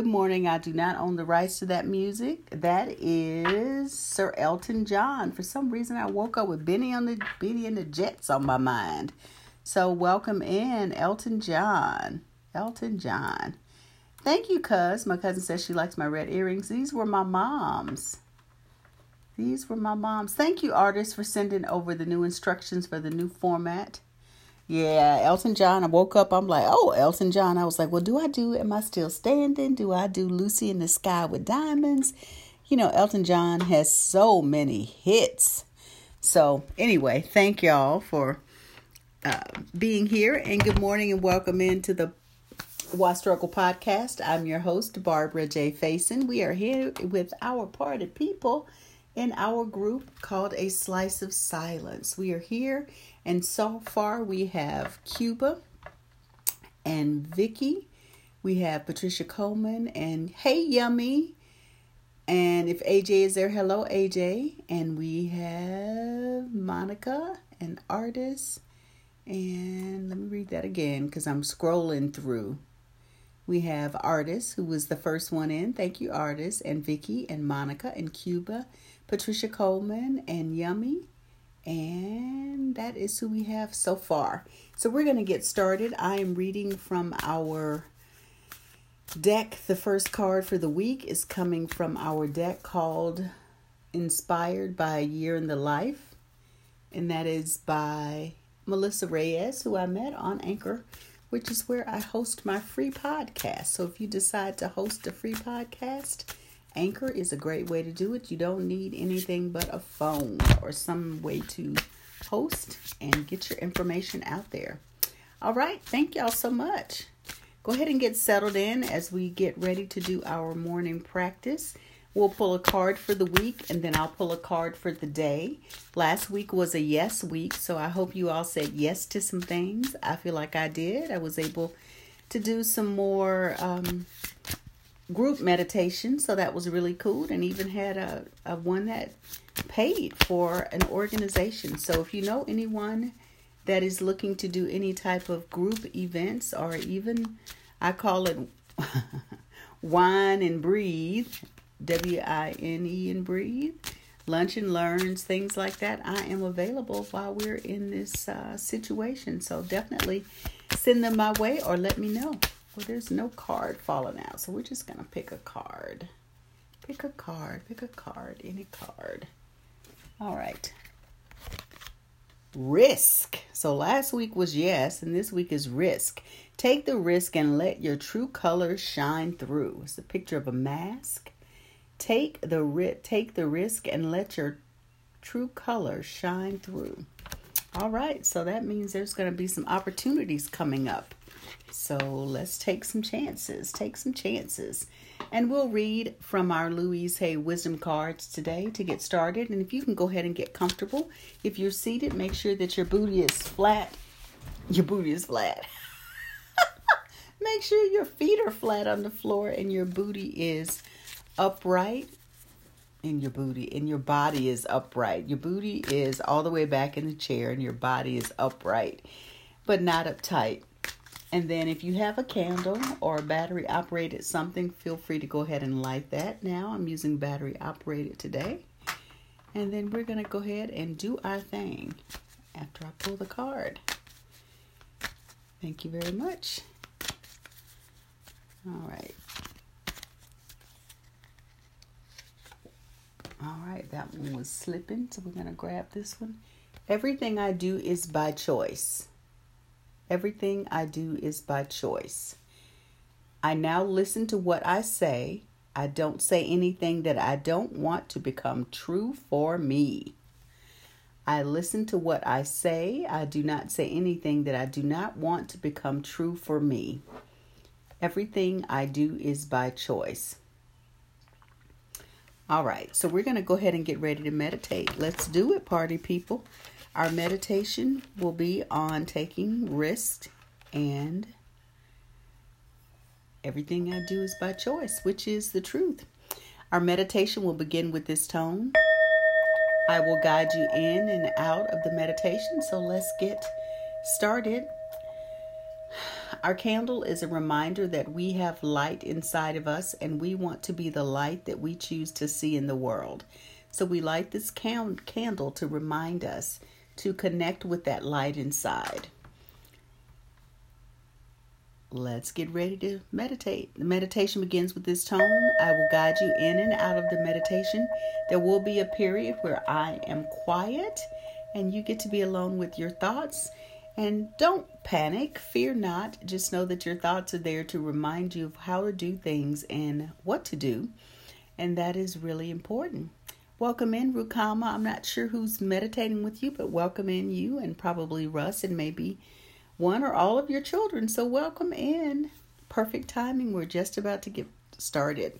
Good morning. I do not own the rights to that music. That is Sir Elton John. For some reason, I woke up with Bennie on the Bennie and the Jets on my mind. So welcome in, Elton John. Elton John. Thank you, cuz. My cousin says she likes my red earrings. These were my mom's. These were my mom's. Thank you, artists, for sending over the new instructions for the new format. Yeah, Elton John. I woke up, I'm like, oh, Elton John. I was like, well, do I do Am I Still Standing? Do I do Lucy in the Sky with Diamonds? You know, Elton John has so many hits. So, anyway, thank y'all for uh, being here and good morning and welcome into the Why Struggle podcast. I'm your host, Barbara J. Faison. We are here with our party people in our group called A Slice of Silence. We are here and so far we have Cuba and Vicky. We have Patricia Coleman and Hey Yummy. And if AJ is there, hello AJ. And we have Monica, an artist. And let me read that again because I'm scrolling through. We have Artist, who was the first one in. Thank you, Artist, and Vicky and Monica and Cuba, Patricia Coleman and Yummy, and that is who we have so far. So we're going to get started. I am reading from our deck. The first card for the week is coming from our deck called Inspired by a Year in the Life. And that is by Melissa Reyes, who I met on Anchor, which is where I host my free podcast. So if you decide to host a free podcast, Anchor is a great way to do it. You don't need anything but a phone or some way to host and get your information out there. All right, thank y'all so much. Go ahead and get settled in as we get ready to do our morning practice. We'll pull a card for the week and then I'll pull a card for the day. Last week was a yes week, so I hope you all said yes to some things. I feel like I did. I was able to do some more um, group meditation, so that was really cool, and even had a, a one that paid for an organization. So if you know anyone that is looking to do any type of group events or even I call it wine and breathe, W I N E and breathe, lunch and learns, things like that. I am available while we're in this uh, situation. So definitely send them my way or let me know. Well, there's no card falling out, so we're just going to pick a card. Pick a card, pick a card, any card. All right. Risk. So last week was yes, and this week is risk. Take the risk and let your true colors shine through. It's a picture of a mask. Take the ri- take the risk and let your true colors shine through. All right, so that means there's going to be some opportunities coming up. So let's take some chances. Take some chances. And we'll read from our Louise Hay wisdom cards today to get started. And if you can go ahead and get comfortable, if you're seated, make sure that your booty is flat. Your booty is flat. make sure your feet are flat on the floor and your booty is upright. in your booty and your body is upright. Your booty is all the way back in the chair and your body is upright, but not uptight. And then if you have a candle or a battery operated something, feel free to go ahead and light that now. I'm using battery operated today. And then we're going to go ahead and do our thing after I pull the card. Thank you very much. All right. All right, that one was slipping, so we're going to grab this one. Everything I do is by choice. Everything I do is by choice. I now listen to what I say. I don't say anything that I don't want to become true for me. I listen to what I say. I do not say anything that I do not want to become true for me. Everything I do is by choice. All right, so we're going to go ahead and get ready to meditate. Let's do it, party people. Our meditation will be on taking risks and everything I do is by choice, which is the truth. Our meditation will begin with this tone. I will guide you in and out of the meditation, so let's get started. our candle is a reminder that we have light inside of us and we want to be the light that we choose to see in the world. So we light this candle to remind us to connect with that light inside. Let's get ready to meditate. The meditation begins with this tone. I will guide you in and out of the meditation. There will be a period where I am quiet and you get to be alone with your thoughts. And don't panic, fear not. Just know that your thoughts are there to remind you of how to do things and what to do. And that is really important. Welcome in, Rukama. I'm not sure who's meditating with you, but welcome in you and probably Russ and maybe one or all of your children. So, welcome in. Perfect timing. We're just about to get started.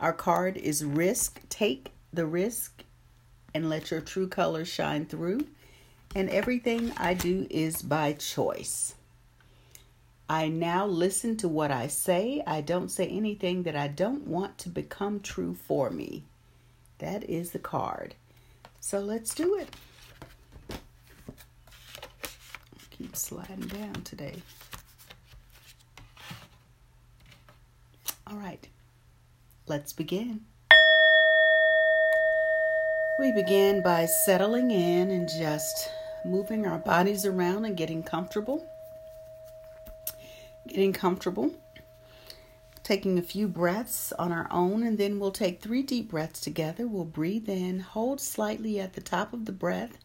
Our card is risk. Take the risk and let your true colors shine through. And everything I do is by choice. I now listen to what I say. I don't say anything that I don't want to become true for me. That is the card. So let's do it. keep sliding down today. All right, let's begin. We begin by settling in and just moving our bodies around and getting comfortable. Getting comfortable. Taking a few breaths on our own, and then we'll take three deep breaths together. We'll breathe in, hold slightly at the top of the breath,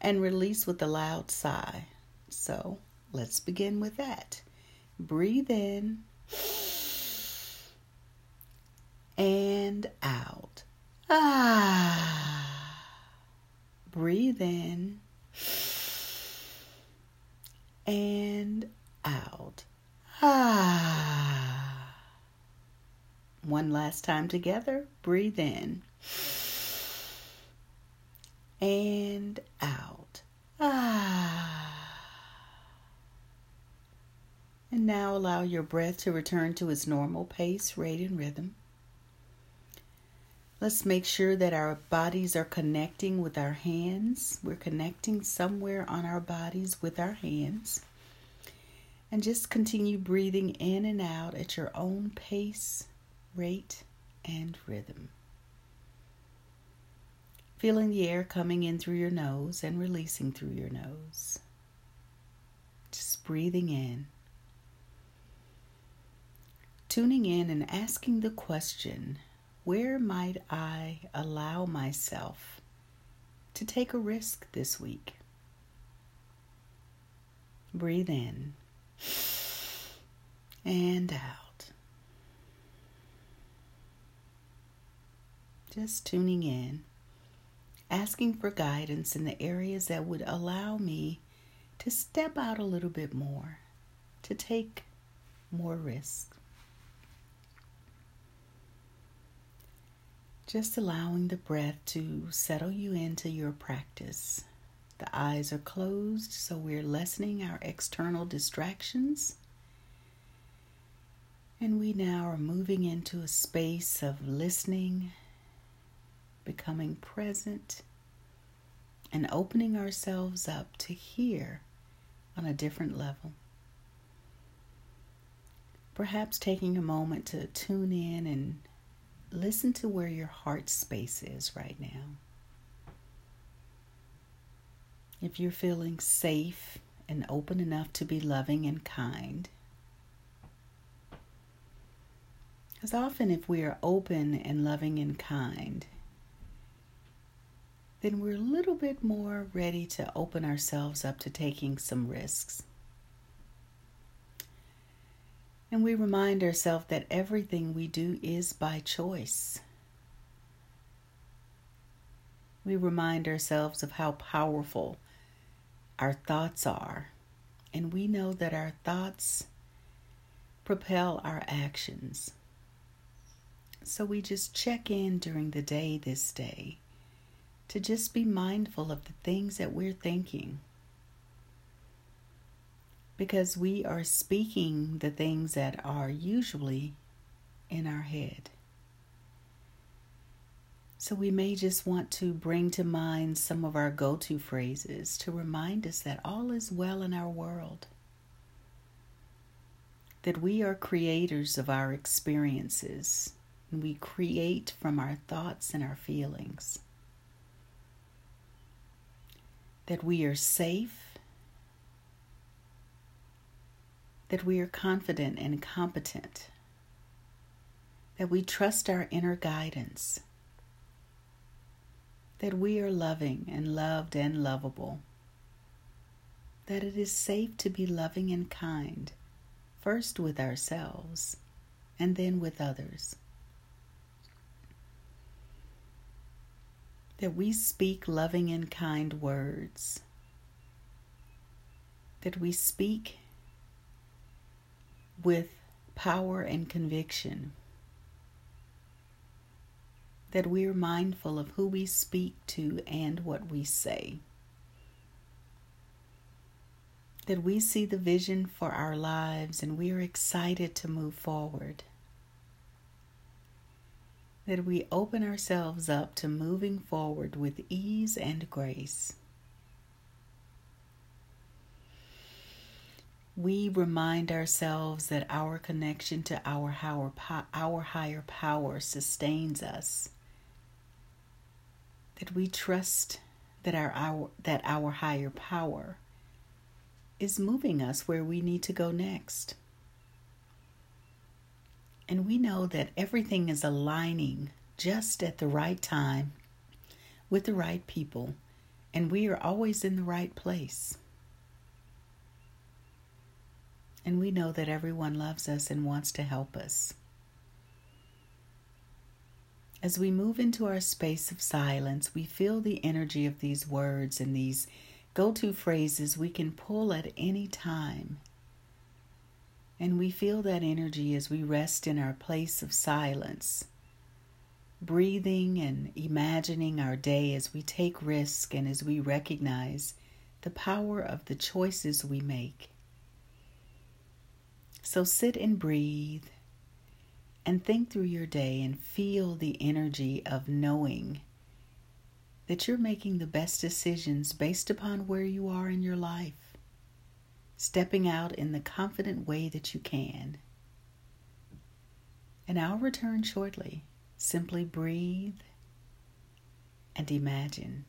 and release with a loud sigh. So let's begin with that. Breathe in and out. Ah. Breathe in and out. Ah. One last time together. Breathe in and out. Ah. And now allow your breath to return to its normal pace, rate, and rhythm. Let's make sure that our bodies are connecting with our hands. We're connecting somewhere on our bodies with our hands. And just continue breathing in and out at your own pace, rate, and rhythm. Feeling the air coming in through your nose and releasing through your nose. Just breathing in tuning in and asking the question where might I allow myself to take a risk this week? Breathe in and out. Just tuning in, asking for guidance in the areas that would allow me to step out a little bit more, to take more risk. Just allowing the breath to settle you into your practice. The eyes are closed, so we're lessening our external distractions. And we now are moving into a space of listening, becoming present, and opening ourselves up to hear on a different level. Perhaps taking a moment to tune in and listen to where your heart space is right now. If you're feeling safe and open enough to be loving and kind, because often if we are open and loving and kind, then we're a little bit more ready to open ourselves up to taking some risks. And we remind ourselves that everything we do is by choice. We remind ourselves of how powerful our thoughts are. And we know that our thoughts propel our actions. So we just check in during the day this day to just be mindful of the things that we're thinking because we are speaking the things that are usually in our head. So we may just want to bring to mind some of our go to phrases to remind us that all is well in our world. that we are creators of our experiences and we create from our thoughts and our feelings. That we are safe, that we are confident and competent, that we trust our inner guidance, that we are loving and loved and lovable, that it is safe to be loving and kind first with ourselves and then with others. That we speak loving and kind words. That we speak with power and conviction. That we are mindful of who we speak to and what we say that we see the vision for our lives and we are excited to move forward. That we open ourselves up to moving forward with ease and grace. We remind ourselves that our connection to our higher, our higher power sustains us. That we trust that our, our that our higher power is moving us where we need to go next. And we know that everything is aligning just at the right time with the right people, and we are always in the right place. And we know that everyone loves us and wants to help us. As we move into our space of silence, we feel the energy of these words and these go to phrases we can pull at any time. And we feel that energy as we rest in our place of silence, breathing and imagining our day as we take risk and as we recognize the power of the choices we make. So sit and breathe and think through your day and feel the energy of knowing that you're making the best decisions based upon where you are in your life, stepping out in the confident way that you can. And I'll return shortly. Simply breathe and imagine.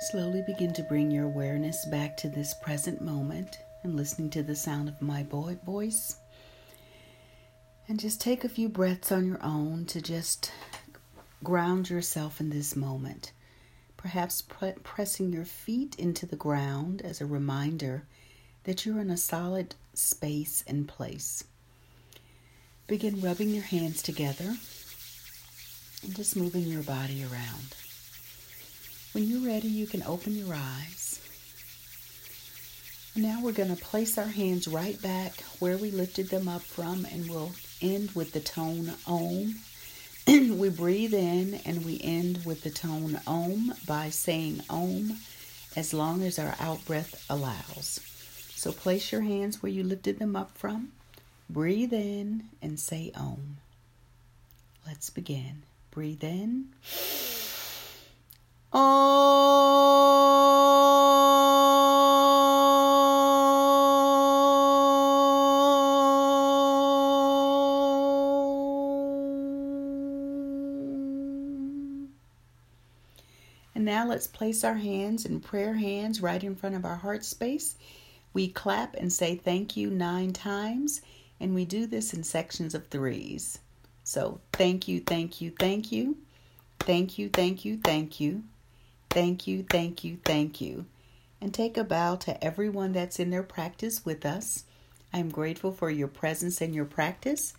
Slowly begin to bring your awareness back to this present moment and listening to the sound of my boy voice. And just take a few breaths on your own to just ground yourself in this moment. Perhaps pre- pressing your feet into the ground as a reminder that you're in a solid space and place. Begin rubbing your hands together and just moving your body around. When you're ready, you can open your eyes. Now we're going to place our hands right back where we lifted them up from, and we'll end with the tone Om. we breathe in and we end with the tone Om by saying Om as long as our out breath allows. So place your hands where you lifted them up from. Breathe in and say Om. Let's begin. Breathe in. And now let's place our hands in prayer hands right in front of our heart space. We clap and say thank you nine times, and we do this in sections of threes. So thank you, thank you, thank you, thank you, thank you, thank you, Thank you, thank you, thank you. And take a bow to everyone that's in their practice with us. I'm grateful for your presence and your practice.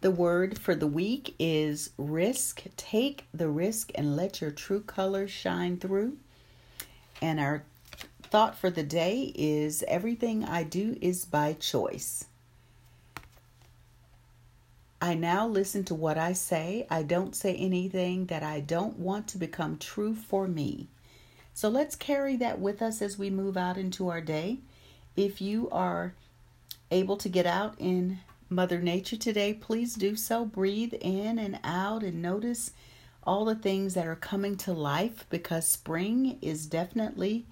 The word for the week is risk. Take the risk and let your true colors shine through. And our thought for the day is everything I do is by choice. I now listen to what I say. I don't say anything that I don't want to become true for me. So let's carry that with us as we move out into our day. If you are able to get out in Mother Nature today, please do so. Breathe in and out and notice all the things that are coming to life because spring is definitely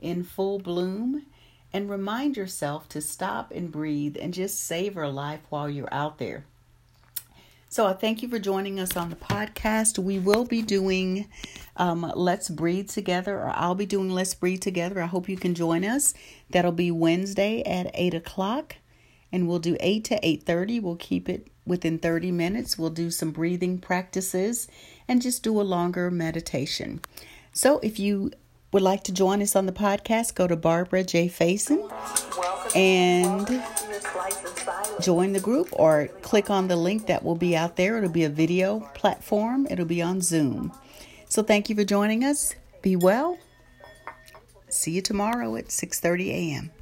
in full bloom. And remind yourself to stop and breathe and just savor life while you're out there. So I thank you for joining us on the podcast. We will be doing um, Let's Breathe Together, or I'll be doing Let's Breathe Together. I hope you can join us. That'll be Wednesday at 8 o'clock, and we'll do 8 to 8.30. We'll keep it within 30 minutes. We'll do some breathing practices and just do a longer meditation. So if you would like to join us on the podcast, go to Barbara J. Faison and join the group or click on the link that will be out there. It'll be a video platform, it'll be on Zoom. So thank you for joining us. Be well. See you tomorrow at 6:30 a.m.